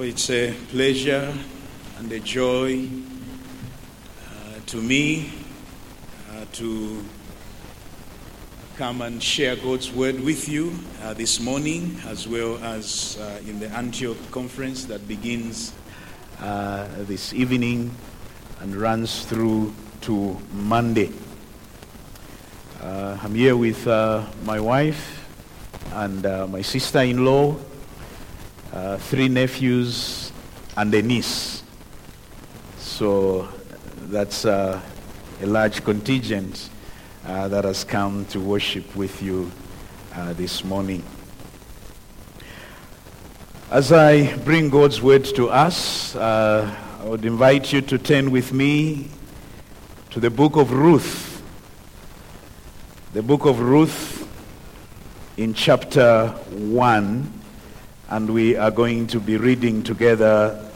So it's a pleasure and a joy uh, to me uh, to come and share God's word with you uh, this morning, as well as uh, in the Antioch conference that begins uh, this evening and runs through to Monday. Uh, I'm here with my wife and my sister in law uh, three nephews and a niece. So that's uh, a large contingent uh, that has come to worship with you uh, this morning. As I bring God's word to us, uh, I would invite you to turn with me to the book of Ruth. The book of Ruth in chapter 1 and we are going to be reading together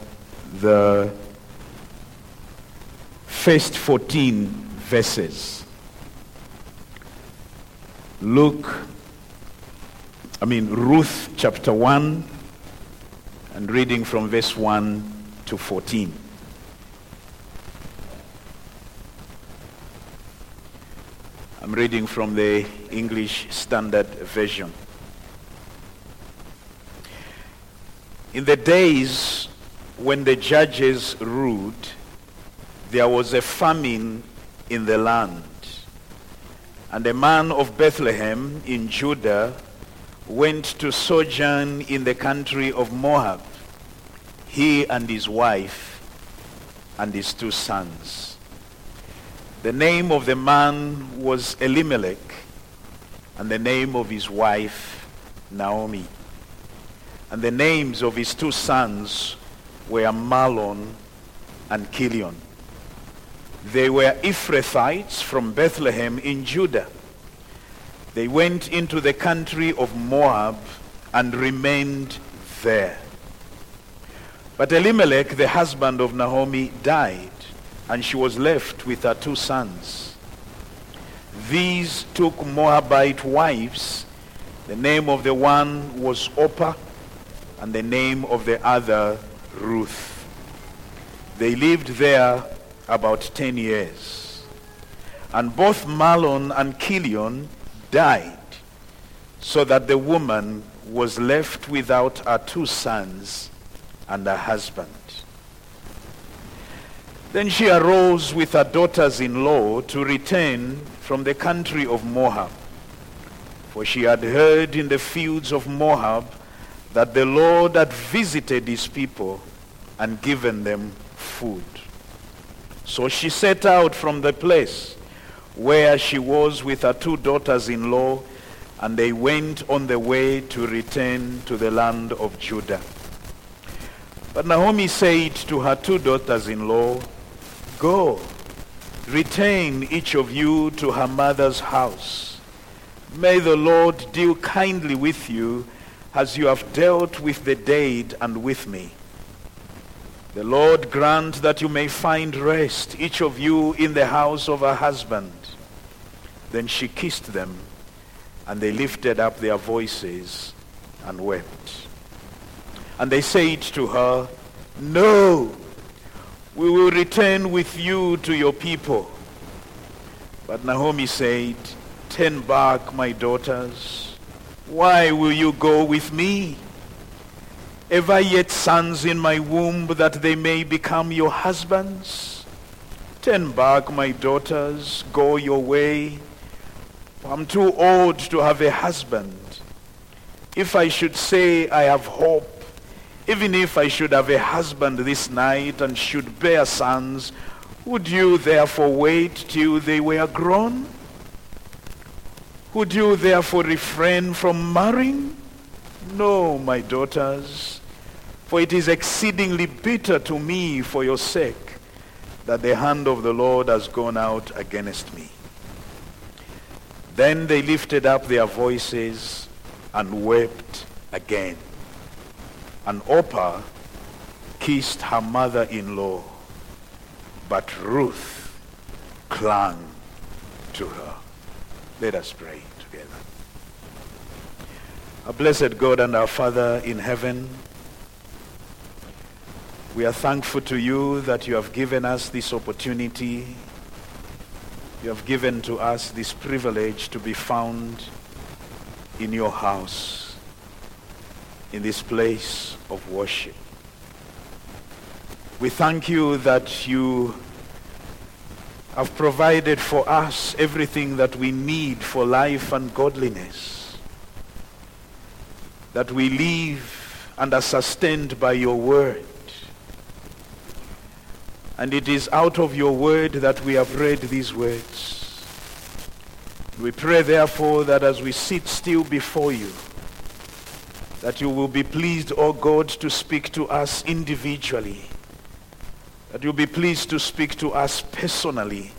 the first 14 verses. Luke, I mean, Ruth chapter 1, and reading from verse 1 to 14. I'm reading from the English Standard Version. In the days when the judges ruled, there was a famine in the land. And a man of Bethlehem in Judah went to sojourn in the country of Moab, he and his wife and his two sons. The name of the man was Elimelech, and the name of his wife Naomi. And the names of his two sons were Mahlon and Chilion. They were Ephrathites from Bethlehem in Judah. They went into the country of Moab and remained there. But Elimelech, the husband of Naomi, died, and she was left with her two sons. These took Moabite wives. The name of the one was Orpah, and the name of the other Ruth. They lived there about 10 years. And both Mahlon and Chilion died, so that the woman was left without her two sons and her husband. Then she arose with her daughters-in-law to return from the country of Moab. For she had heard in the fields of Moab that the Lord had visited his people and given them food. So she set out from the place where she was with her two daughters-in-law, and they went on the way to return to the land of Judah. But Naomi said to her two daughters-in-law, Go, return each of you to her mother's house. May the Lord deal kindly with you as you have dealt with the dead and with me. The Lord grant that you may find rest, each of you in the house of her husband. Then she kissed them, and they lifted up their voices and wept. And they said to her, No, we will return with you to your people. But Naomi said, Turn back, my daughters why will you go with me? Have I yet sons in my womb that they may become your husbands? Turn back, my daughters, go your way. I'm too old to have a husband. If I should say I have hope, even if I should have a husband this night and should bear sons, would you therefore wait till they were grown? Would you therefore refrain from marrying? No, my daughters, for it is exceedingly bitter to me for your sake that the hand of the Lord has gone out against me. Then they lifted up their voices and wept again. And Orpah kissed her mother-in-law, but Ruth clung to her. Let us pray. Our blessed God and our Father in heaven, We are thankful to you that you have given us this opportunity. You have given to us this privilege to be found in your house, in this place of worship. We thank you that you have provided for us everything that we need for life and godliness. That we live and are sustained by your word. And it is out of your word that we have read these words. We pray therefore that as we sit still before you, that you will be pleased, O God, to speak to us individually. That you'll be pleased to speak to us personally.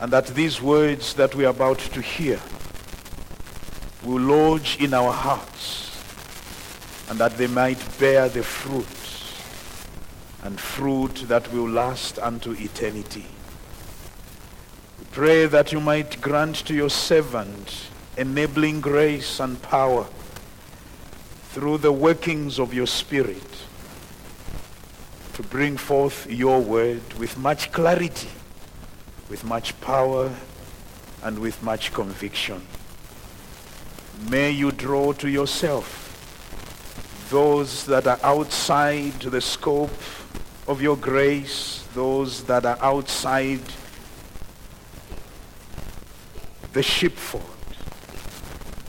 And that these words that we are about to hear will lodge in our hearts and that they might bear the fruit and fruit that will last unto eternity. We pray that you might grant to your servant enabling grace and power through the workings of your spirit to bring forth your word with much clarity, with much power, and with much conviction. May you draw to yourself those that are outside the scope of your grace, those that are outside the sheepfold,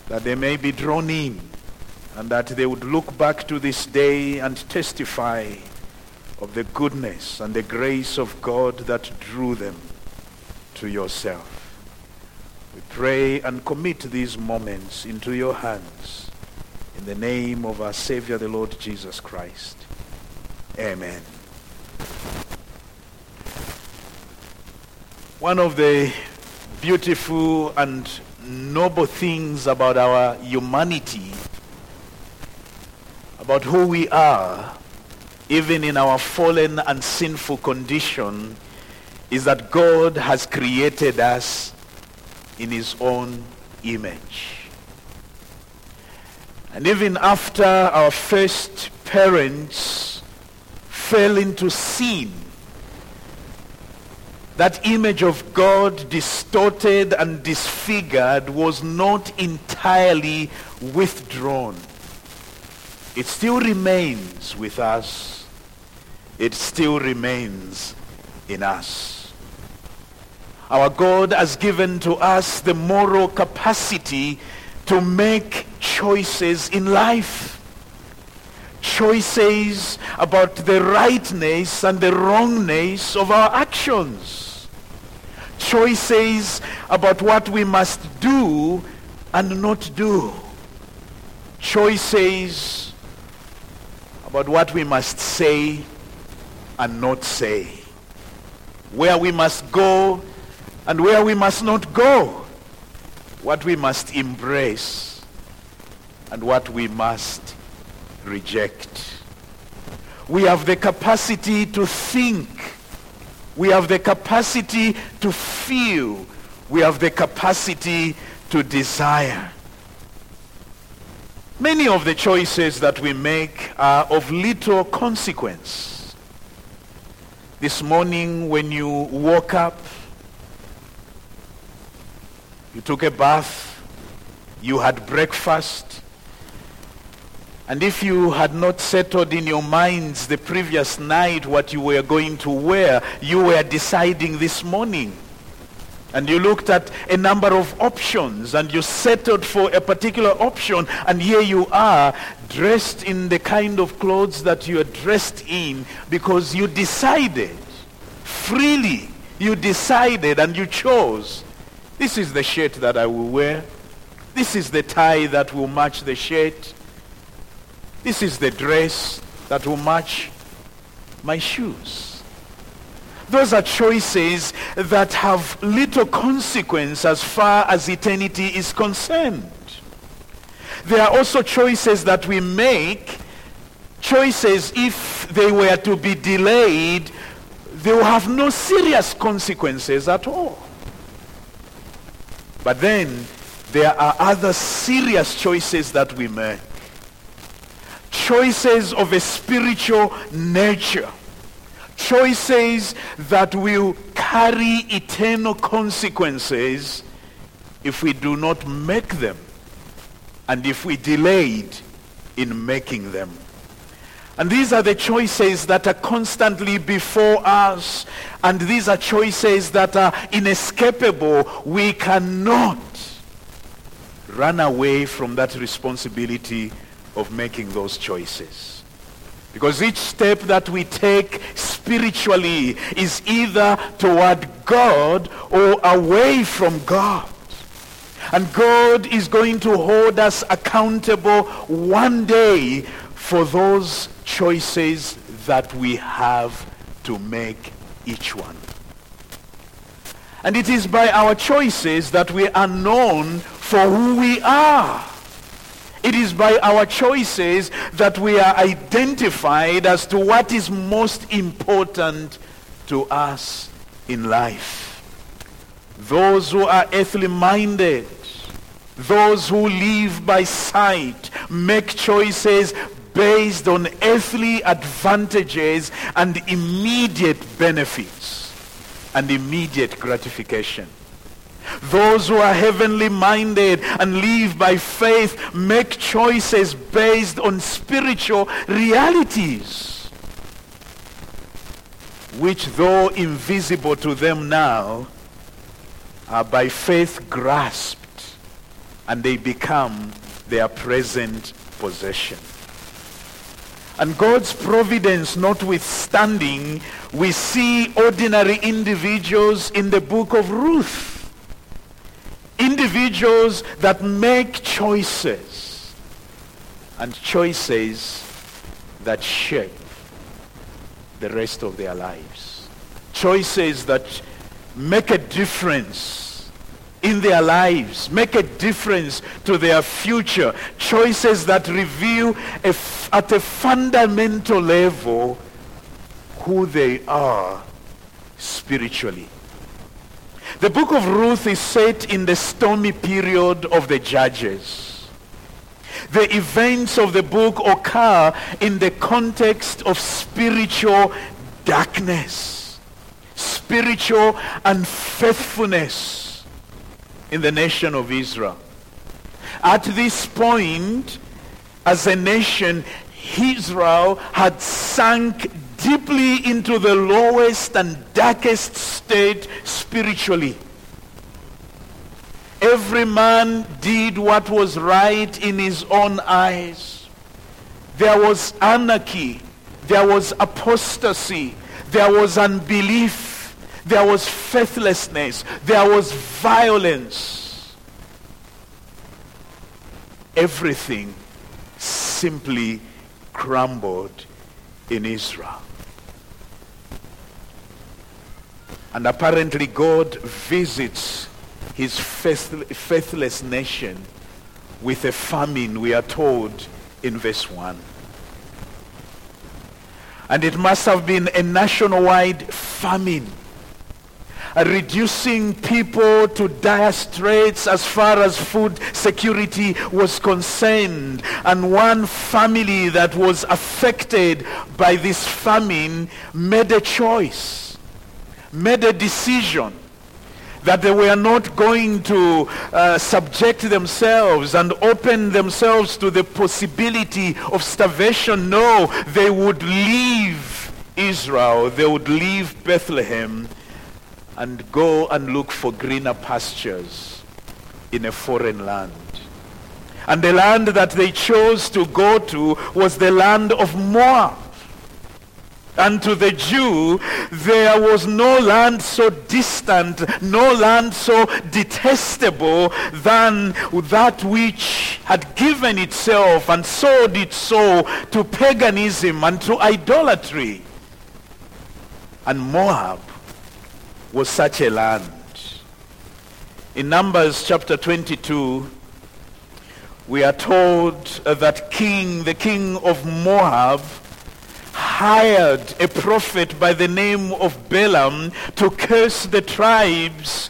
that they may be drawn in and that they would look back to this day and testify of the goodness and the grace of God that drew them to yourself. We pray and commit these moments into your hands in the name of our Savior, the Lord Jesus Christ. Amen. One of the beautiful and noble things about our humanity, about who we are, even in our fallen and sinful condition, is that God has created us in his own image. And even after our first parents fell into sin, that image of God distorted and disfigured was not entirely withdrawn. It still remains with us. It still remains in us. Our God has given to us the moral capacity to make choices in life. Choices about the rightness and the wrongness of our actions choices about what we must do and not do. Choices about what we must say and not say. Where we must go and where we must not go. What we must embrace and what we must reject. We have the capacity to think we have the capacity to feel. We have the capacity to desire. Many of the choices that we make are of little consequence. This morning when you woke up, you took a bath, you had breakfast, and if you had not settled in your minds the previous night what you were going to wear, you were deciding this morning. And you looked at a number of options and you settled for a particular option and here you are dressed in the kind of clothes that you are dressed in because you decided freely. You decided and you chose. This is the shirt that I will wear. This is the tie that will match the shirt. This is the dress that will match my shoes. Those are choices that have little consequence as far as eternity is concerned. There are also choices that we make, choices if they were to be delayed, they will have no serious consequences at all. But then there are other serious choices that we make choices of a spiritual nature. Choices that will carry eternal consequences if we do not make them and if we delayed in making them. And these are the choices that are constantly before us. And these are choices that are inescapable. We cannot run away from that responsibility of making those choices. Because each step that we take spiritually is either toward God or away from God. And God is going to hold us accountable one day for those choices that we have to make each one. And it is by our choices that we are known for who we are. It is by our choices that we are identified as to what is most important to us in life. Those who are earthly minded, those who live by sight, make choices based on earthly advantages and immediate benefits and immediate gratification. Those who are heavenly minded and live by faith make choices based on spiritual realities, which though invisible to them now, are by faith grasped and they become their present possession. And God's providence notwithstanding, we see ordinary individuals in the book of Ruth. Individuals that make choices and choices that shape the rest of their lives. Choices that make a difference in their lives, make a difference to their future. Choices that reveal at a fundamental level who they are spiritually. The book of Ruth is set in the stormy period of the judges. The events of the book occur in the context of spiritual darkness, spiritual unfaithfulness in the nation of Israel. At this point, as a nation, Israel had sunk deeply into the lowest and darkest state spiritually. Every man did what was right in his own eyes. There was anarchy. There was apostasy. There was unbelief. There was faithlessness. There was violence. Everything simply crumbled in Israel. And apparently God visits his faithless nation with a famine, we are told in verse 1. And it must have been a nationwide famine reducing people to dire straits as far as food security was concerned. And one family that was affected by this famine made a choice, made a decision that they were not going to uh, subject themselves and open themselves to the possibility of starvation. No, they would leave Israel. They would leave Bethlehem and go and look for greener pastures in a foreign land. And the land that they chose to go to was the land of Moab. And to the Jew, there was no land so distant, no land so detestable than that which had given itself and sold its soul to paganism and to idolatry. And Moab was such a land. In Numbers chapter 22, we are told that king, the king of Moab, hired a prophet by the name of Balaam to curse the tribes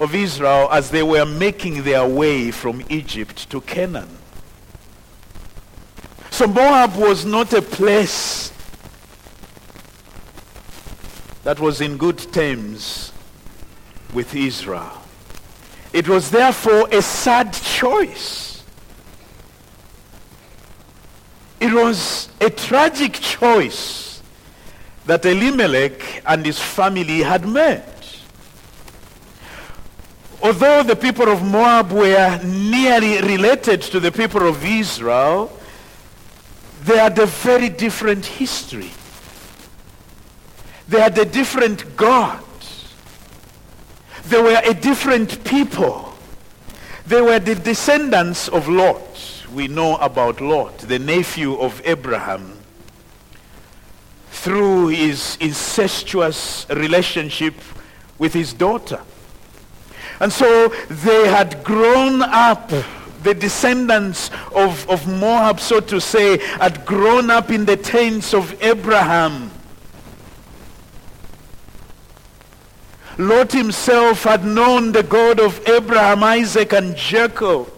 of Israel as they were making their way from Egypt to Canaan. So Moab was not a place that was in good terms with Israel. It was therefore a sad choice. It was a tragic choice that Elimelech and his family had made. Although the people of Moab were nearly related to the people of Israel, they had a very different history. They had a different God. They were a different people. They were the descendants of Lot. We know about Lot, the nephew of Abraham, through his incestuous relationship with his daughter. And so they had grown up, the descendants of, of Moab, so to say, had grown up in the tents of Abraham. Lot himself had known the God of Abraham, Isaac, and Jacob.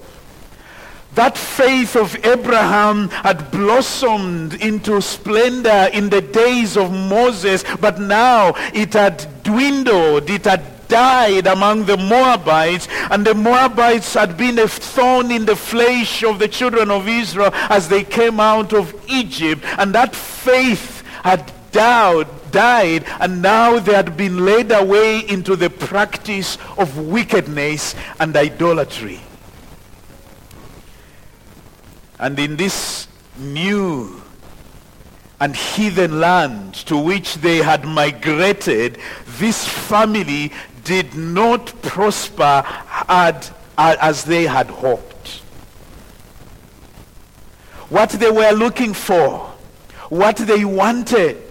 That faith of Abraham had blossomed into splendor in the days of Moses, but now it had dwindled, it had died among the Moabites, and the Moabites had been a thorn in the flesh of the children of Israel as they came out of Egypt, and that faith had died, died, and now they had been led away into the practice of wickedness and idolatry. And in this new and heathen land to which they had migrated, this family did not prosper as they had hoped. What they were looking for, what they wanted,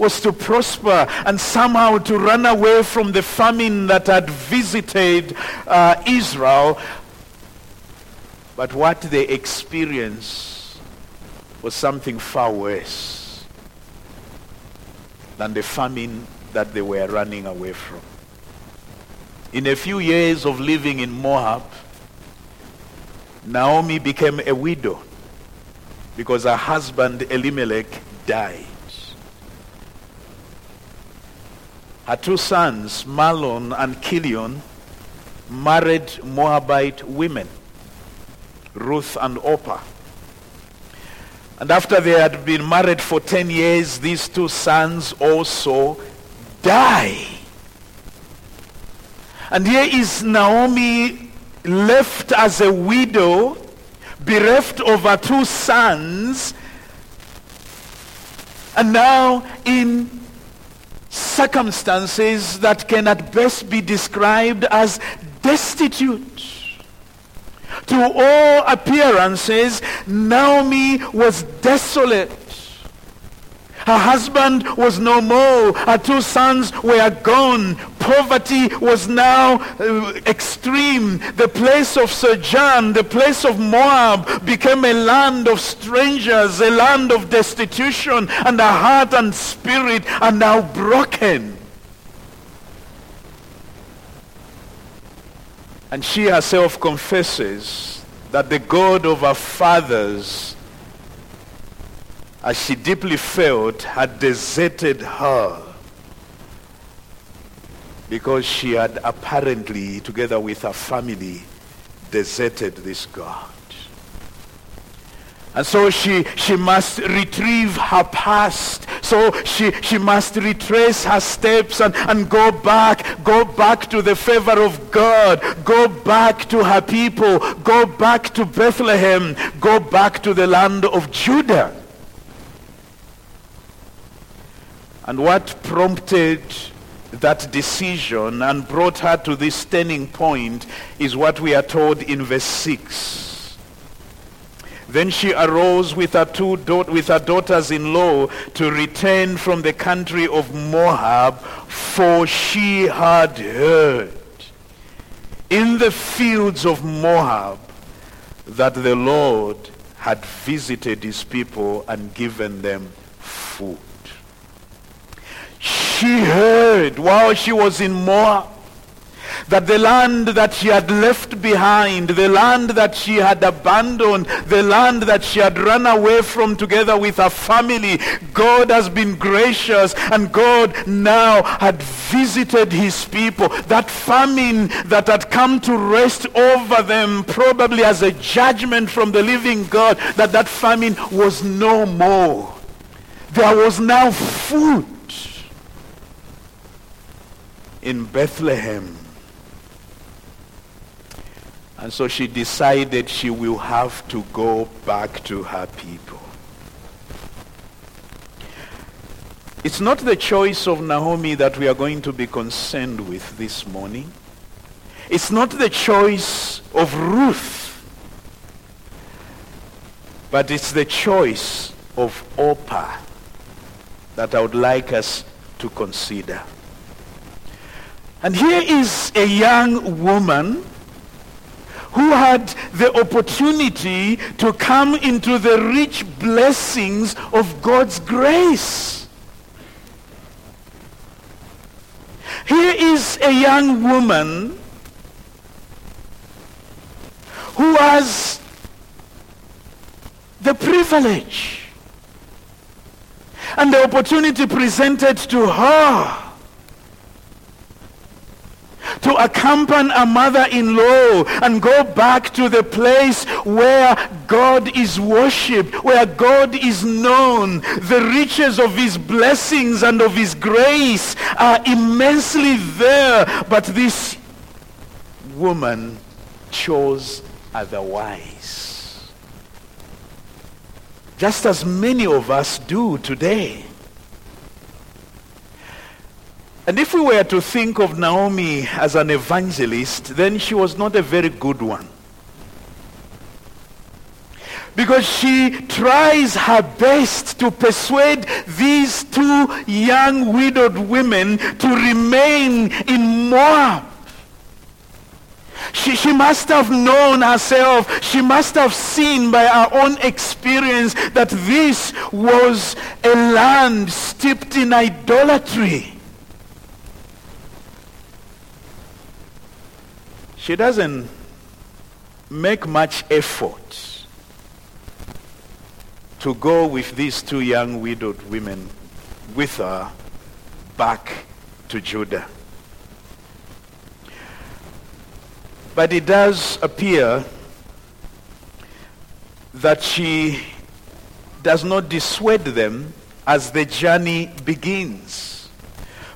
was to prosper and somehow to run away from the famine that had visited uh, Israel. But what they experienced was something far worse than the famine that they were running away from. In a few years of living in Moab, Naomi became a widow because her husband Elimelech died. Her two sons, Mahlon and Chilion, married Moabite women, Ruth and Orpah. And after they had been married for 10 years, these two sons also die. And here is Naomi left as a widow, bereft of her two sons, and now in circumstances that can at best be described as destitute. To all appearances, Naomi was desolate. Her husband was no more. Her two sons were gone. Poverty was now uh, extreme. The place of sojourn, the place of Moab became a land of strangers, a land of destitution, and her heart and spirit are now broken. And she herself confesses that the God of her fathers as she deeply felt, had deserted her because she had apparently, together with her family, deserted this God. And so she, she must retrieve her past. So she, she must retrace her steps and, and go back, go back to the favor of God. Go back to her people. Go back to Bethlehem. Go back to the land of Judah. And what prompted that decision and brought her to this turning point is what we are told in verse 6. Then she arose with her two with her daughters-in-law to return from the country of Moab, for she had heard in the fields of Moab that the Lord had visited his people and given them food. She heard while she was in Moab that the land that she had left behind, the land that she had abandoned, the land that she had run away from together with her family, God has been gracious and God now had visited his people. That famine that had come to rest over them probably as a judgment from the living God, that that famine was no more. There was now food in Bethlehem. And so she decided she will have to go back to her people. It's not the choice of Naomi that we are going to be concerned with this morning. It's not the choice of Ruth. But it's the choice of Orpah that I would like us to consider. And here is a young woman who had the opportunity to come into the rich blessings of God's grace. Here is a young woman who has the privilege and the opportunity presented to her to accompany a mother-in-law and go back to the place where God is worshipped, where God is known. The riches of his blessings and of his grace are immensely there. But this woman chose otherwise. Just as many of us do today. And if we were to think of Naomi as an evangelist, then she was not a very good one. Because she tries her best to persuade these two young widowed women to remain in Moab. She, she must have known herself, she must have seen by her own experience that this was a land steeped in idolatry. She doesn't make much effort to go with these two young widowed women with her back to Judah. But it does appear that she does not dissuade them as the journey begins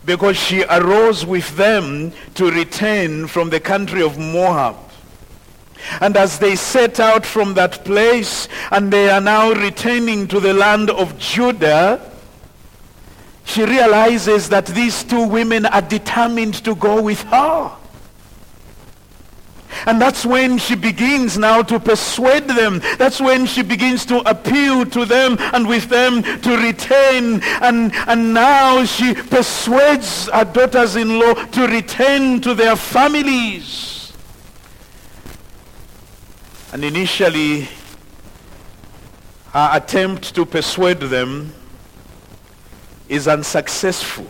because she arose with them to return from the country of Moab. And as they set out from that place and they are now returning to the land of Judah, she realizes that these two women are determined to go with her. And that's when she begins now to persuade them. That's when she begins to appeal to them and with them to return. And, and now she persuades her daughters-in-law to return to their families. And initially, her attempt to persuade them is unsuccessful.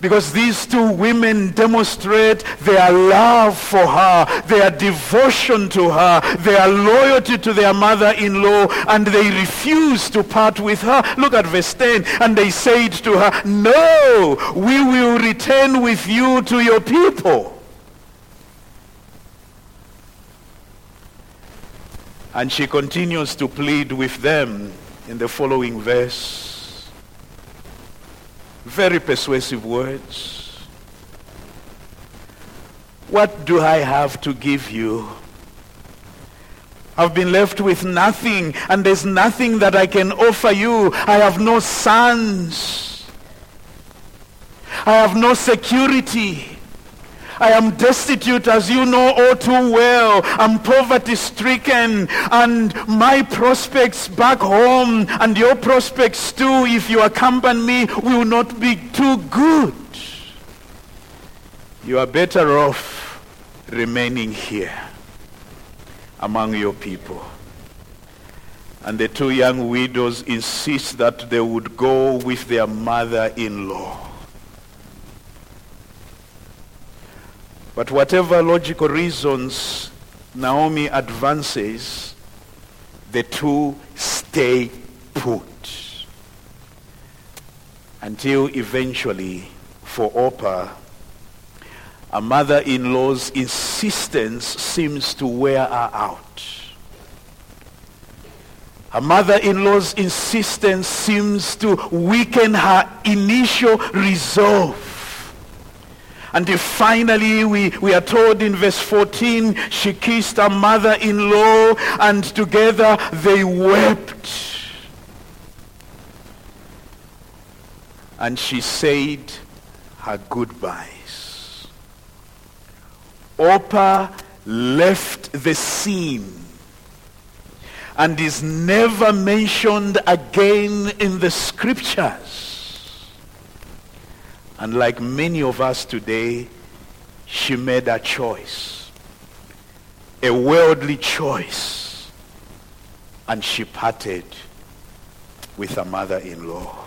Because these two women demonstrate their love for her, their devotion to her, their loyalty to their mother-in-law, and they refuse to part with her. Look at verse 10. And they said to her, No, we will return with you to your people. And she continues to plead with them in the following verse. Very persuasive words. What do I have to give you? I've been left with nothing and there's nothing that I can offer you. I have no sons. I have no security. I am destitute, as you know all too well. I'm poverty stricken. And my prospects back home and your prospects too, if you accompany me, will not be too good. You are better off remaining here among your people. And the two young widows insist that they would go with their mother-in-law. But whatever logical reasons Naomi advances, the two stay put. Until eventually, for Orpah, a mother-in-law's insistence seems to wear her out. Her mother-in-law's insistence seems to weaken her initial resolve. And finally, we, we are told in verse 14, she kissed her mother-in-law and together they wept. And she said her goodbyes. Orpah left the scene and is never mentioned again in the scriptures. And like many of us today, she made a choice, a worldly choice, and she parted with her mother-in-law.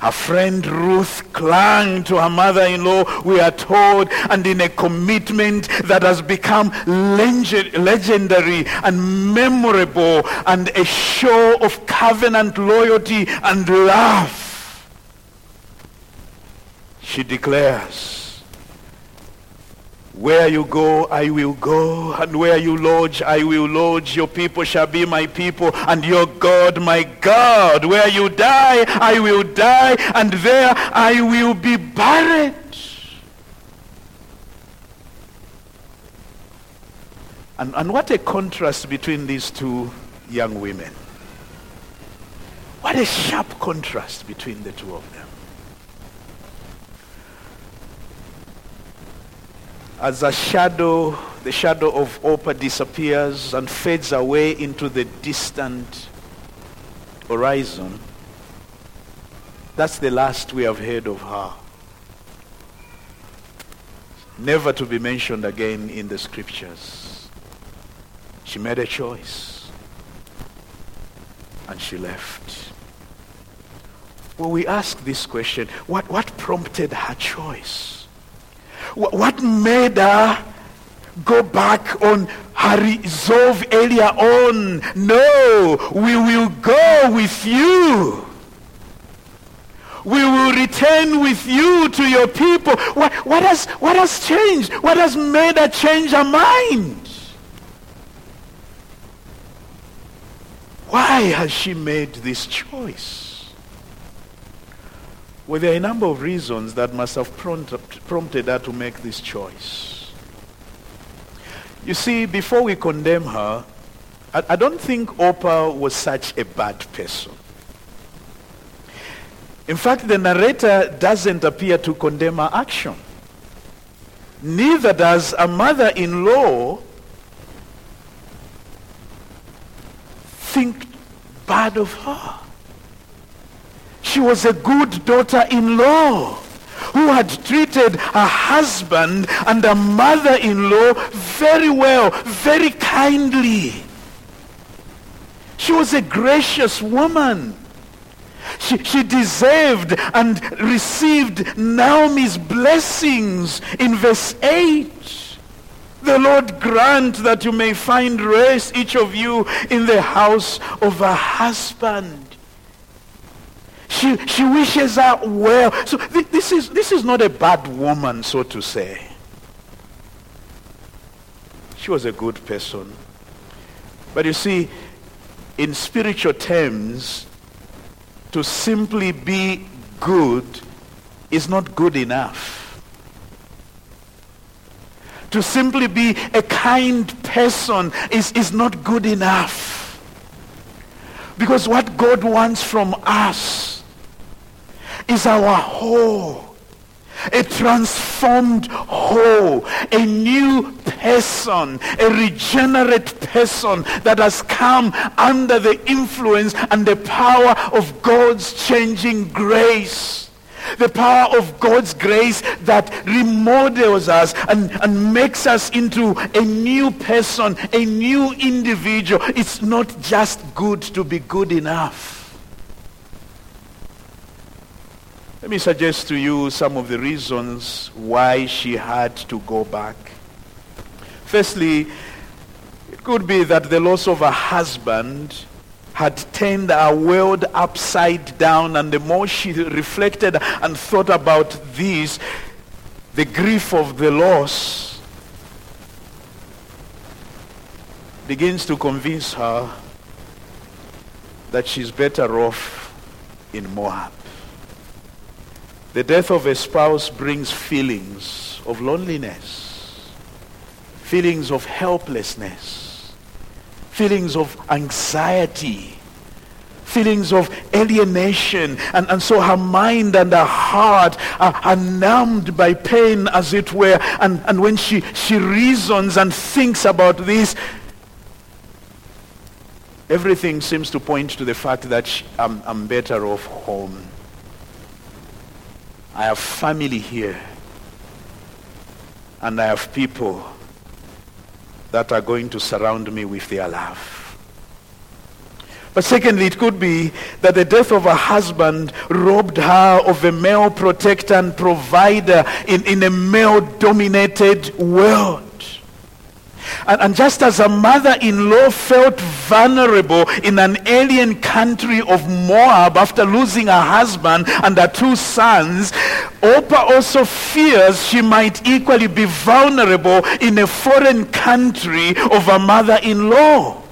Her friend Ruth clung to her mother-in-law, we are told, and in a commitment that has become legendary and memorable and a show of covenant loyalty and love. She declares, where you go, I will go, and where you lodge, I will lodge. Your people shall be my people, and your God my God. Where you die, I will die, and there I will be buried. And, and what a contrast between these two young women. What a sharp contrast between the two of them. As a shadow, the shadow of Orpah disappears and fades away into the distant horizon, that's the last we have heard of her. Never to be mentioned again in the scriptures. She made a choice and she left. Well, we ask this question, what, what prompted her choice? What made her go back on her resolve earlier on? No, we will go with you. We will return with you to your people. What, what, has, what has changed? What has made her change her mind? Why has she made this choice? Well, there are a number of reasons that must have prompted her to make this choice. You see, before we condemn her, I, I don't think Orpah was such a bad person. In fact, the narrator doesn't appear to condemn her action. Neither does a mother-in-law think bad of her. She was a good daughter-in-law who had treated her husband and her mother-in-law very well, very kindly. She was a gracious woman. She, she deserved and received Naomi's blessings in verse 8. The Lord grant that you may find rest, each of you, in the house of a husband. She, she wishes her well. So th- this, is, this is not a bad woman, so to say. She was a good person. But you see, in spiritual terms, to simply be good is not good enough. To simply be a kind person is, is not good enough. Because what God wants from us is our whole. A transformed whole, a new person, a regenerate person that has come under the influence and the power of God's changing grace. The power of God's grace that remodels us and, and makes us into a new person, a new individual. It's not just good to be good enough. Let me suggest to you some of the reasons why she had to go back. Firstly, it could be that the loss of her husband had turned her world upside down and the more she reflected and thought about this, the grief of the loss begins to convince her that she's better off in Moab. The death of a spouse brings feelings of loneliness, feelings of helplessness, feelings of anxiety, feelings of alienation. And, and so her mind and her heart are, are numbed by pain, as it were. And, and when she, she reasons and thinks about this, everything seems to point to the fact that she, I'm, I'm better off home. I have family here. And I have people that are going to surround me with their love. But secondly, it could be that the death of her husband robbed her of a male protector and provider in, in a male-dominated world. And, and just as a mother-in-law felt vulnerable in an alien country of Moab after losing her husband and her two sons, Orpah also fears she might equally be vulnerable in a foreign country of a mother-in-law.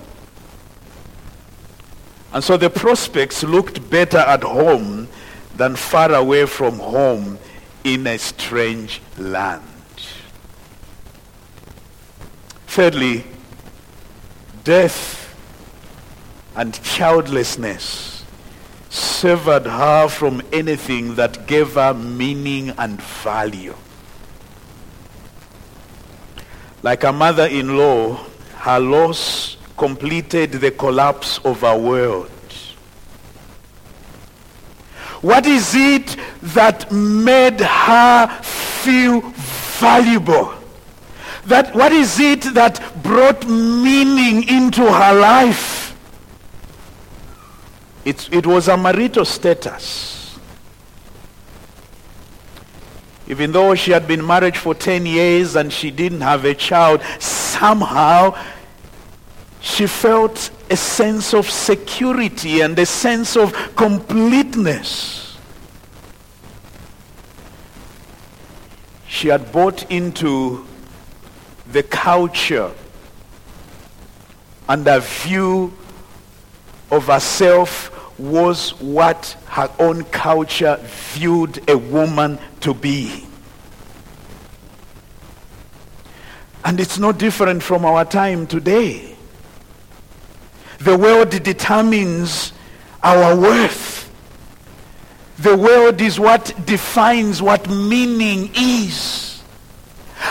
And so the prospects looked better at home than far away from home in a strange land. Thirdly, death and childlessness severed her from anything that gave her meaning and value. Like a mother-in-law, her loss completed the collapse of her world. What is it that made her feel valuable? That what is it that brought meaning into her life? It, it was a marital status. Even though she had been married for 10 years and she didn't have a child, somehow she felt a sense of security and a sense of completeness. She had bought into the culture and the view of herself was what her own culture viewed a woman to be. And it's no different from our time today. The world determines our worth. The world is what defines what meaning is.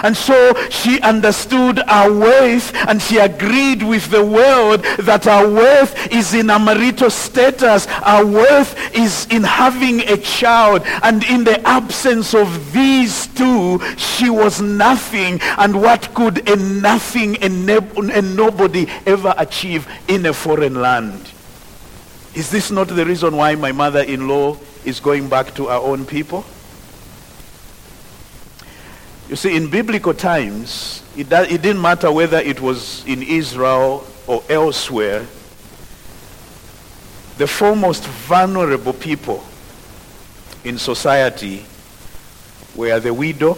And so she understood our worth and she agreed with the world that our worth is in a marital status. Our worth is in having a child. And in the absence of these two, she was nothing. And what could a nothing, and, nobody ever achieve in a foreign land? Is this not the reason why my mother-in-law is going back to our own people? You see, in biblical times, it, it didn't matter whether it was in Israel or elsewhere. The foremost vulnerable people in society were the widow,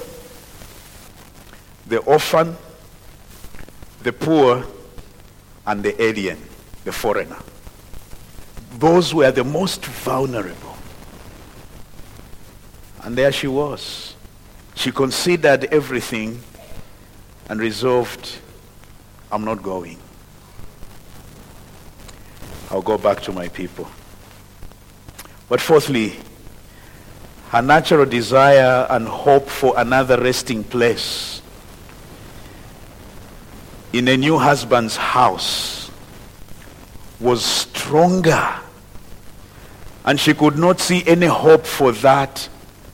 the orphan, the poor, and the alien, the foreigner. Those were the most vulnerable. And there she was she considered everything and resolved, I'm not going. I'll go back to my people. But fourthly, her natural desire and hope for another resting place in a new husband's house was stronger. And she could not see any hope for that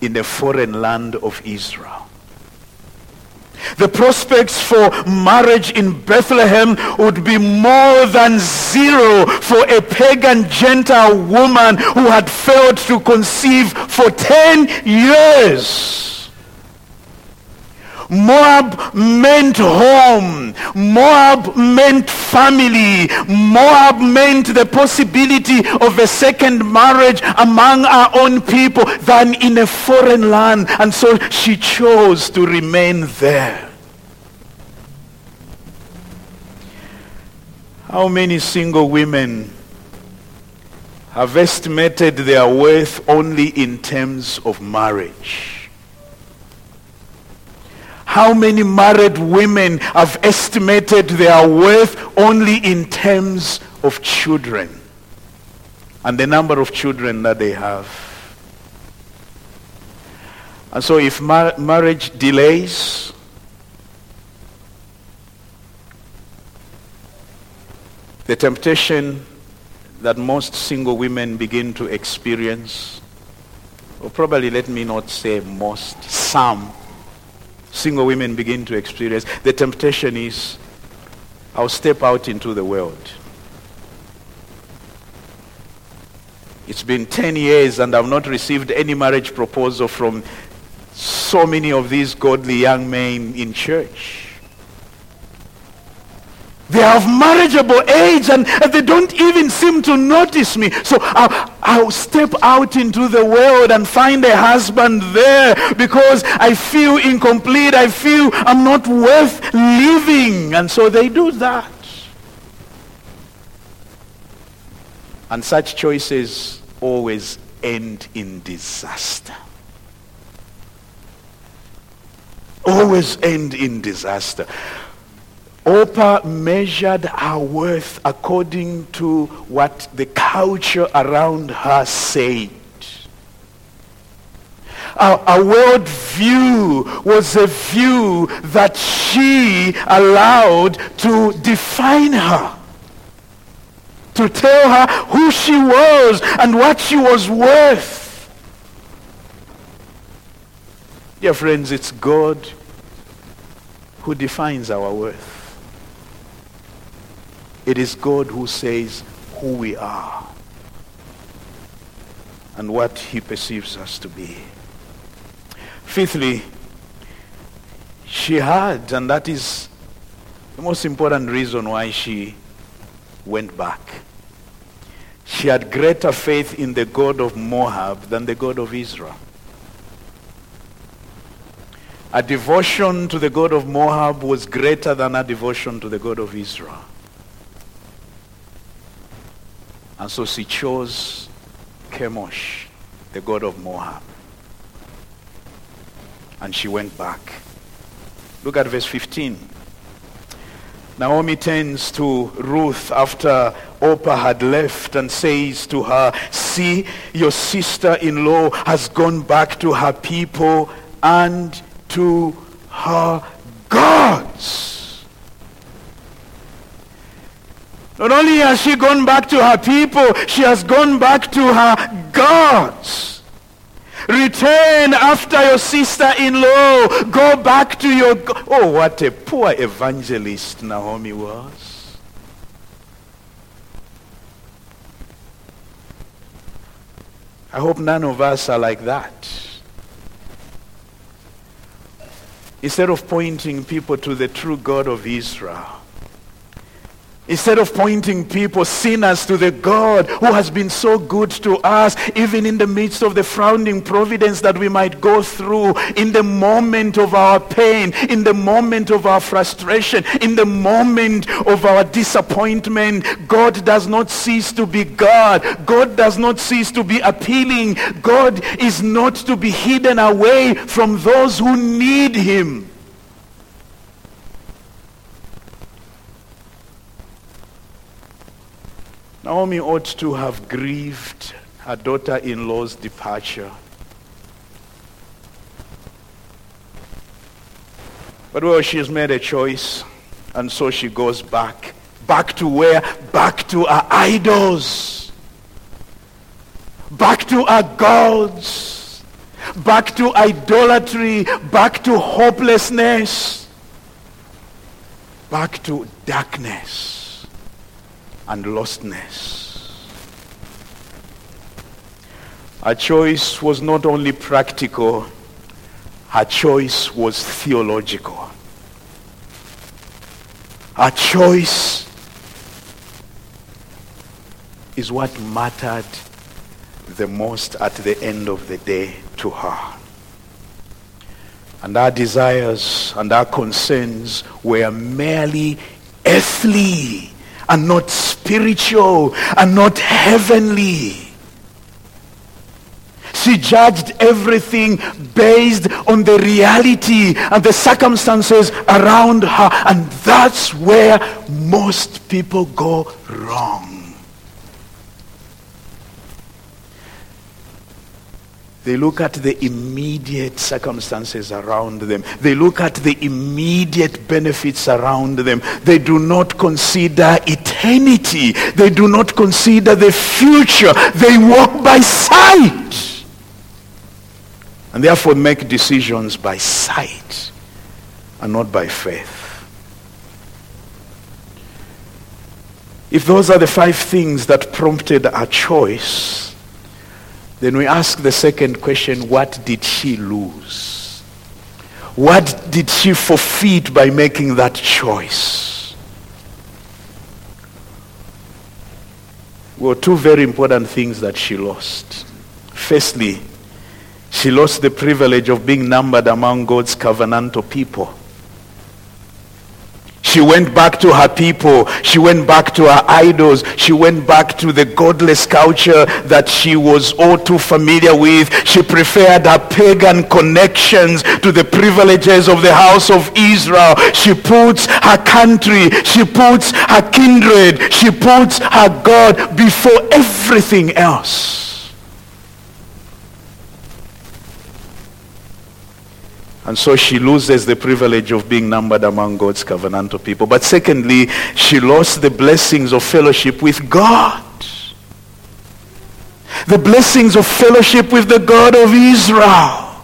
in the foreign land of Israel. The prospects for marriage in Bethlehem would be more than zero for a pagan Gentile woman who had failed to conceive for 10 years. Moab meant home. Moab meant family. Moab meant the possibility of a second marriage among our own people than in a foreign land. And so she chose to remain there. How many single women have estimated their worth only in terms of marriage? How many married women have estimated their worth only in terms of children and the number of children that they have? And so if mar- marriage delays, the temptation that most single women begin to experience, or probably let me not say most, some, single women begin to experience. The temptation is, I'll step out into the world. It's been 10 years and I've not received any marriage proposal from so many of these godly young men in church. They are of marriageable age and, they don't even seem to notice me. So I'll, I'll step out into the world and find a husband there because I feel incomplete. I feel I'm not worth living. And so they do that. And such choices always end in disaster. Always end in disaster. Orpah measured her worth according to what the culture around her said. A, world view was a view that she allowed to define her. To tell her who she was and what she was worth. Dear friends, it's God who defines our worth. It is God who says who we are and what he perceives us to be. Fifthly, she had, and that is the most important reason why she went back. She had greater faith in the God of Moab than the God of Israel. A devotion to the God of Moab was greater than a devotion to the God of Israel. And so she chose Chemosh, the god of Moab. And she went back. Look at verse 15. Naomi turns to Ruth after Orpah had left and says to her, See, your sister-in-law has gone back to her people and to her gods. Not only has she gone back to her people, she has gone back to her gods. Return after your sister-in-law. Go back to your... Go- oh, what a poor evangelist Naomi was. I hope none of us are like that. Instead of pointing people to the true God of Israel, Instead of pointing people, sinners, to the God who has been so good to us, even in the midst of the frowning providence that we might go through, in the moment of our pain, in the moment of our frustration, in the moment of our disappointment, God does not cease to be God. God does not cease to be appealing. God is not to be hidden away from those who need him. Naomi ought to have grieved her daughter-in-law's departure. But well, she's made a choice, and so she goes back. Back to where? Back to her idols. Back to her gods. Back to idolatry. Back to hopelessness. back to darkness and lostness. Her choice was not only practical, her choice was theological. Her choice is what mattered the most at the end of the day to her. And our desires and our concerns were merely earthly and not spiritual and not heavenly. She judged everything based on the reality and the circumstances around her. And that's where most people go wrong. They look at the immediate circumstances around them. They look at the immediate benefits around them. They do not consider eternity. They do not consider the future. They walk by sight. And therefore make decisions by sight and not by faith. If those are the five things that prompted our choice, then we ask the second question, what did she lose? What did she forfeit by making that choice? Well, two very important things that she lost. Firstly, she lost the privilege of being numbered among God's covenantal people. She went back to her people. She went back to her idols. She went back to the godless culture that she was all too familiar with. She preferred her pagan connections to the privileges of the house of Israel. She puts her country, she puts her kindred, she puts her God before everything else. And so she loses the privilege of being numbered among God's covenantal people. But secondly, she lost the blessings of fellowship with God. The blessings of fellowship with the God of Israel.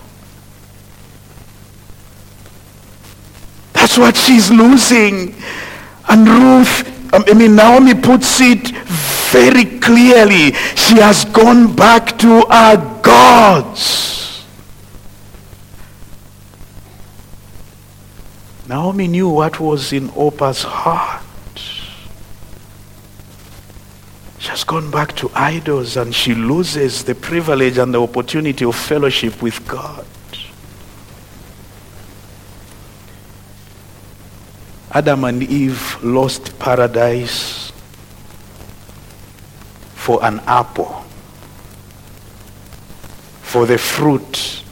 That's what she's losing. And Ruth, um, I mean, Naomi puts it very clearly. She has gone back to our gods. Naomi knew what was in Orpah's heart. She has gone back to idols and she loses the privilege and the opportunity of fellowship with God. Adam and Eve lost paradise for an apple, for the fruit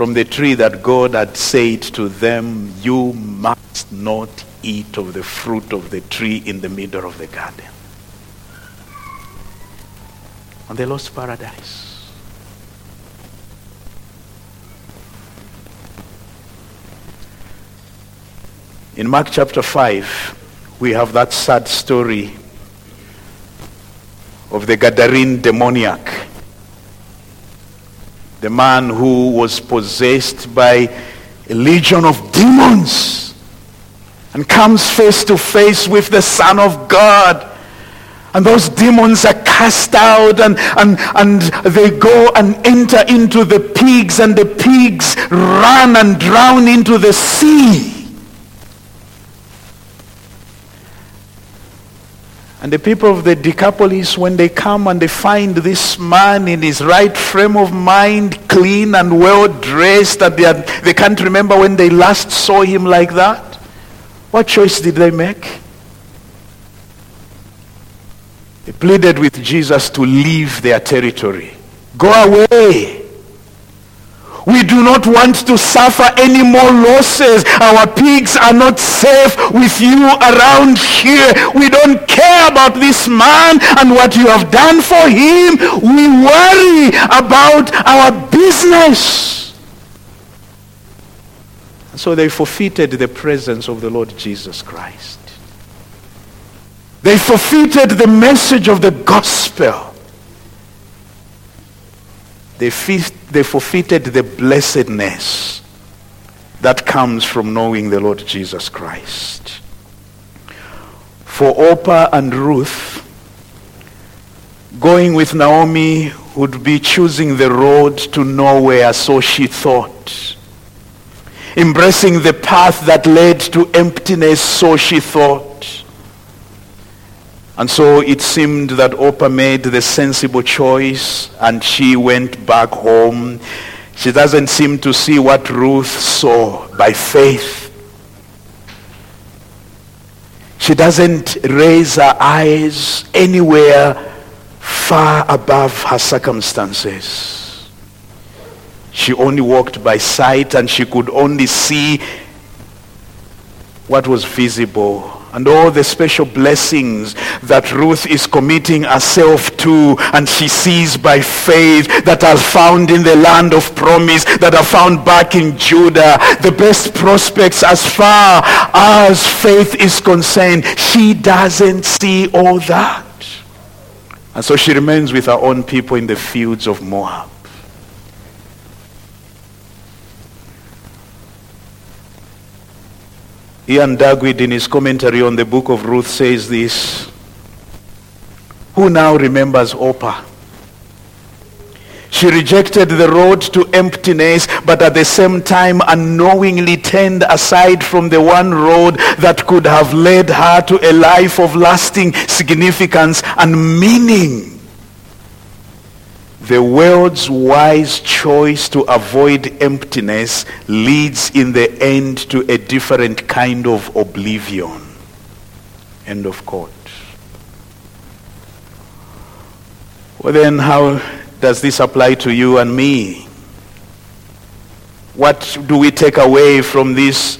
from the tree that God had said to them, you must not eat of the fruit of the tree in the middle of the garden. And they lost paradise. In Mark chapter 5, we have that sad story of the Gadarene demoniac the man who was possessed by a legion of demons and comes face to face with the Son of God. And those demons are cast out and, and, and they go and enter into the pigs and the pigs run and drown into the sea. And the people of the Decapolis, when they come and they find this man in his right frame of mind, clean and well dressed, and they, are, they can't remember when they last saw him like that, what choice did they make? They pleaded with Jesus to leave their territory. Go away. We do not want to suffer any more losses. Our pigs are not safe with you around here. We don't care about this man and what you have done for him. We worry about our business. So they forfeited the presence of the Lord Jesus Christ. They forfeited the message of the gospel. They, they forfeited the blessedness that comes from knowing the Lord Jesus Christ. For Orpah and Ruth, going with Naomi would be choosing the road to nowhere, so she thought. Embracing the path that led to emptiness, so she thought. And so it seemed that Orpah made the sensible choice and she went back home. She doesn't seem to see what Ruth saw by faith. She doesn't raise her eyes anywhere far above her circumstances. She only walked by sight and she could only see what was visible and all the special blessings that Ruth is committing herself to and she sees by faith that are found in the land of promise, that are found back in Judah, the best prospects as far as faith is concerned, she doesn't see all that. And so she remains with her own people in the fields of Moab. Iain Duguid in his commentary on the book of Ruth says this. Who now remembers Orpah? She rejected the road to emptiness, but at the same time unknowingly turned aside from the one road that could have led her to a life of lasting significance and meaning. The world's wise choice to avoid emptiness leads in the end to a different kind of oblivion. End of quote. Well then, how does this apply to you and me? What do we take away from this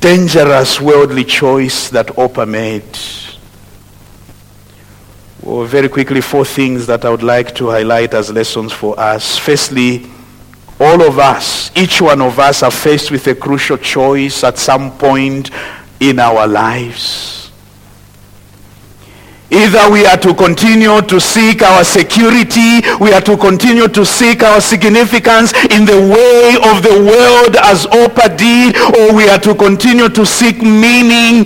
dangerous worldly choice that Orpah made? Well, very quickly, four things that I would like to highlight as lessons for us. Firstly, all of us, each one of us are faced with a crucial choice at some point in our lives. Either we are to continue to seek our security, we are to continue to seek our significance in the way of the world as Orpah did, or we are to continue to seek meaning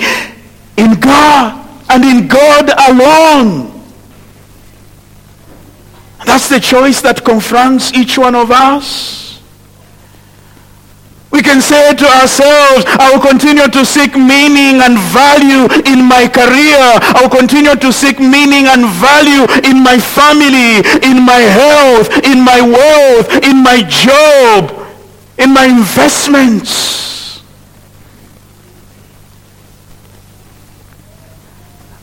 in God and in God alone. That's the choice that confronts each one of us. We can say to ourselves, I will continue to seek meaning and value in my career. I will continue to seek meaning and value in my family, in my health, in my wealth, in my job, in my investments.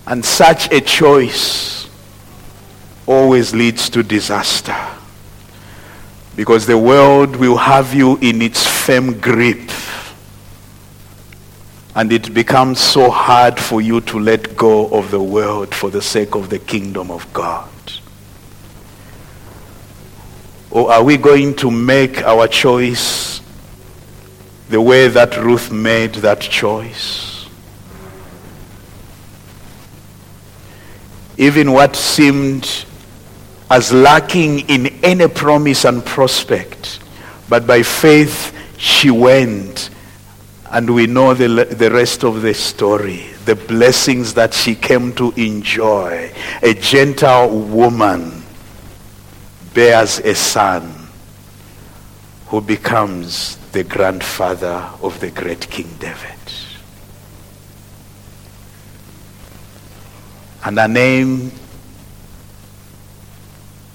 And such a choice always leads to disaster. Because the world will have you in its firm grip. And it becomes so hard for you to let go of the world for the sake of the kingdom of God. Or are we going to make our choice the way that Ruth made that choice? Even what seemed as lacking in any promise and prospect. But by faith, she went. And we know the, the rest of the story. The blessings that she came to enjoy. A gentle woman bears a son who becomes the grandfather of the great King David. And her name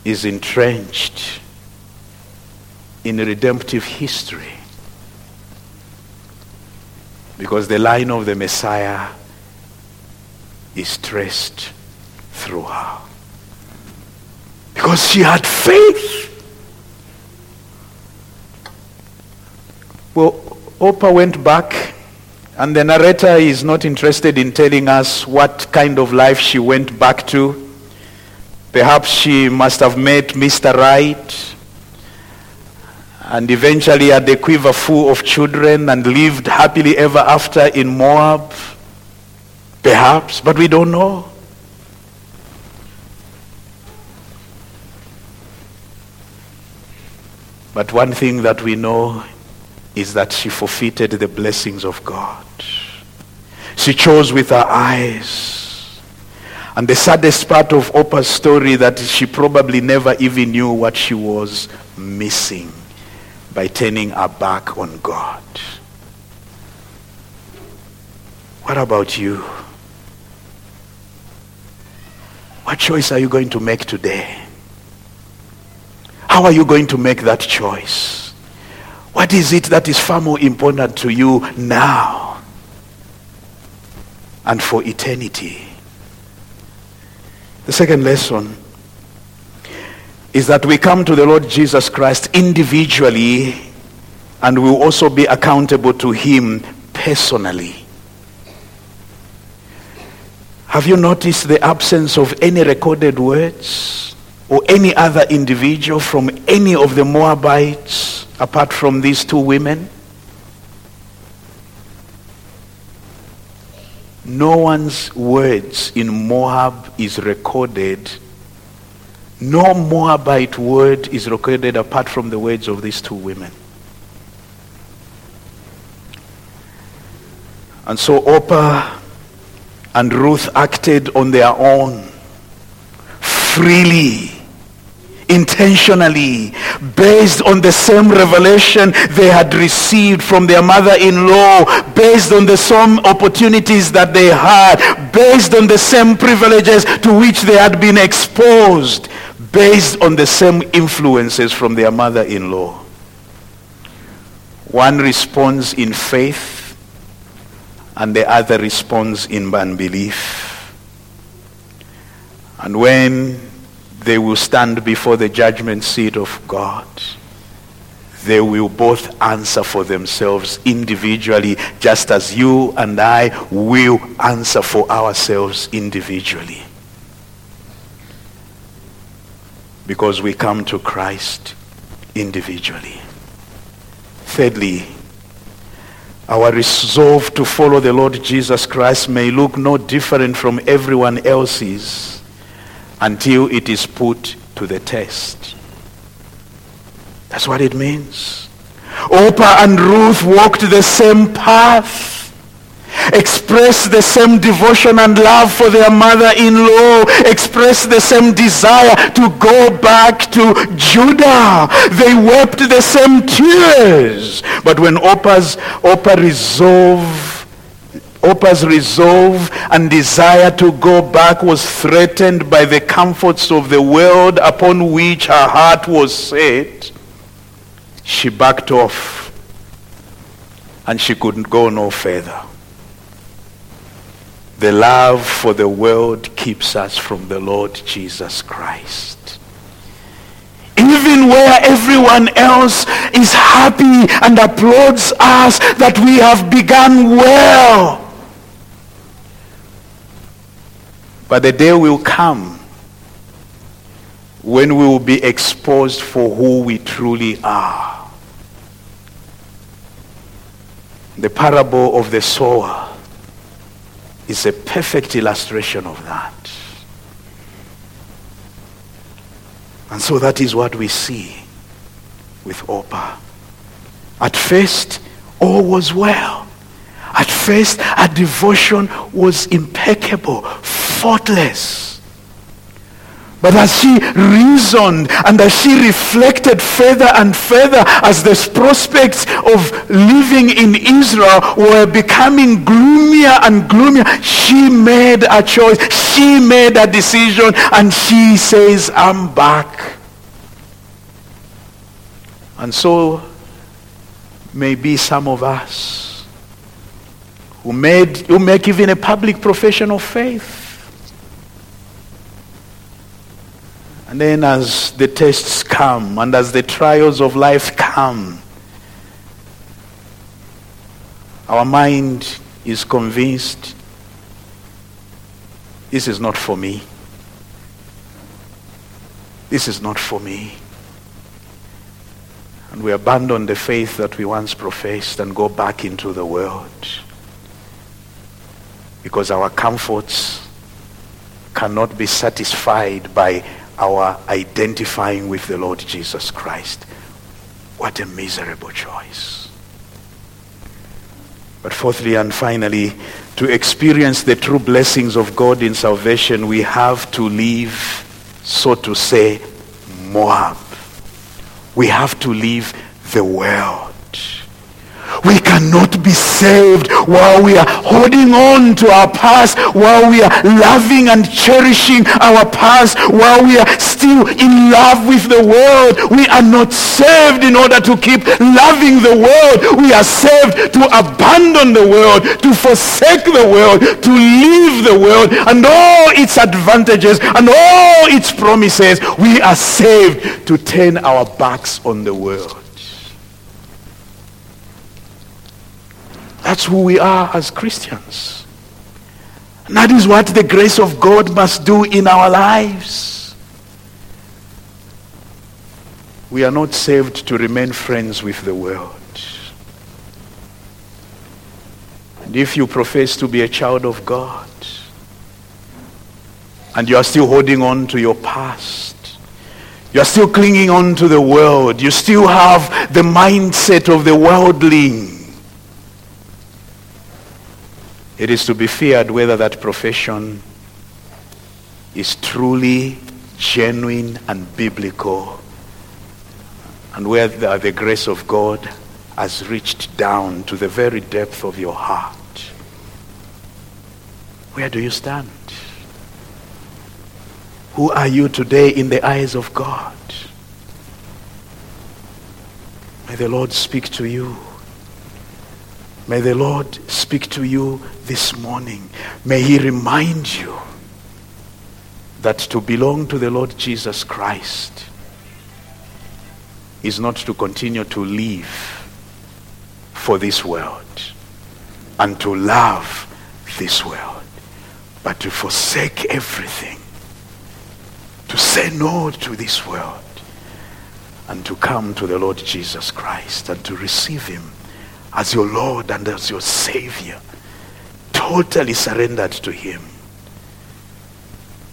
is entrenched in redemptive history because the line of the Messiah is traced through her. Because she had faith. Well, Orpah went back, and the narrator is not interested in telling us what kind of life she went back to. Perhaps she must have met Mr. Right and eventually had a quiver full of children and lived happily ever after in Moab. Perhaps, but we don't know. But one thing that we know is that she forfeited the blessings of God. She chose with her eyes. And the saddest part of Orpah's story that she probably never even knew what she was missing by turning her back on God. What about you? What choice are you going to make today? How are you going to make that choice? What is it that is far more important to you now and for eternity? The second lesson is that we come to the Lord Jesus Christ individually and we will also be accountable to him personally. Have you noticed the absence of any recorded words or any other individual from any of the Moabites apart from these two women? No one's words in Moab is recorded. No Moabite word is recorded apart from the words of these two women. And so Orpah and Ruth acted on their own, freely intentionally based on the same revelation they had received from their mother-in-law based on the same opportunities that they had based on the same privileges to which they had been exposed based on the same influences from their mother-in-law. One responds in faith and the other responds in unbelief. And when they will stand before the judgment seat of God. They will both answer for themselves individually, just as you and I will answer for ourselves individually. Because we come to Christ individually. Thirdly, our resolve to follow the Lord Jesus Christ may look no different from everyone else's until it is put to the test. That's what it means. Orpah and Ruth walked the same path, expressed the same devotion and love for their mother-in-law, expressed the same desire to go back to Judah. They wept the same tears. But when Orpah's, Orpah resolved Orpah's resolve and desire to go back was threatened by the comforts of the world upon which her heart was set. She backed off and she couldn't go no further. The love for the world keeps us from the Lord Jesus Christ. Even where everyone else is happy and applauds us that we have begun well But the day will come when we will be exposed for who we truly are. The parable of the sower is a perfect illustration of that. And so that is what we see with Orpah. At first, all was well. At first, her devotion was impeccable, faultless. But as she reasoned and as she reflected further and further as the prospects of living in Israel were becoming gloomier and gloomier, she made a choice. She made a decision and she says, I'm back. And so maybe some of us who made who make even a public profession of faith And then as the tests come and as the trials of life come, our mind is convinced this is not for me. This is not for me. And we abandon the faith that we once professed and go back into the world. Because our comforts cannot be satisfied by our identifying with the Lord Jesus Christ. What a miserable choice. But fourthly and finally, to experience the true blessings of God in salvation, we have to leave, so to say, Moab. We have to leave the world. We cannot be saved while we are holding on to our past, while we are loving and cherishing our past, while we are still in love with the world. We are not saved in order to keep loving the world. We are saved to abandon the world, to forsake the world, to leave the world and all its advantages and all its promises. We are saved to turn our backs on the world. That's who we are as Christians. And that is what the grace of God must do in our lives. We are not saved to remain friends with the world. And if you profess to be a child of God, and you are still holding on to your past, you are still clinging on to the world, you still have the mindset of the worldling, it is to be feared whether that profession is truly genuine and biblical and whether the grace of God has reached down to the very depth of your heart. Where do you stand? Who are you today in the eyes of God? May the Lord speak to you. May the Lord speak to you this morning. May he remind you that to belong to the Lord Jesus Christ is not to continue to live for this world and to love this world, but to forsake everything, to say no to this world, and to come to the Lord Jesus Christ and to receive him as your Lord and as your Savior, totally surrendered to Him.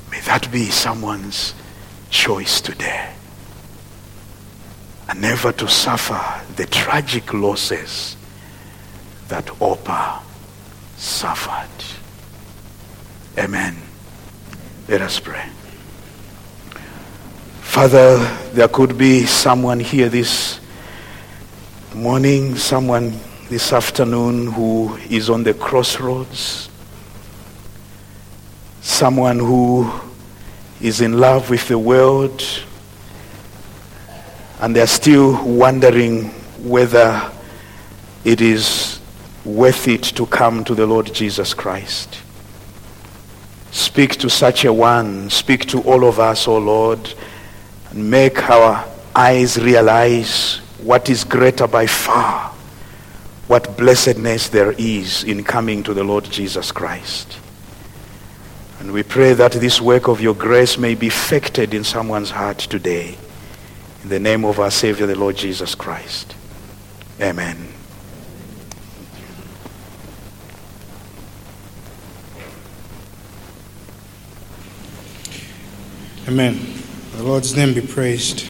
May that be someone's choice today. And never to suffer the tragic losses that Orpah suffered. Amen. Let us pray. Father, there could be someone here this morning, someone this afternoon who is on the crossroads, someone who is in love with the world, and they're still wondering whether it is worth it to come to the Lord Jesus Christ. Speak to such a one. Speak to all of us, O oh Lord, and make our eyes realize what is greater by far, what blessedness there is in coming to the Lord Jesus Christ. And we pray that this work of your grace may be effected in someone's heart today. In the name of our Savior, the Lord Jesus Christ. Amen. Amen. The Lord's name be praised.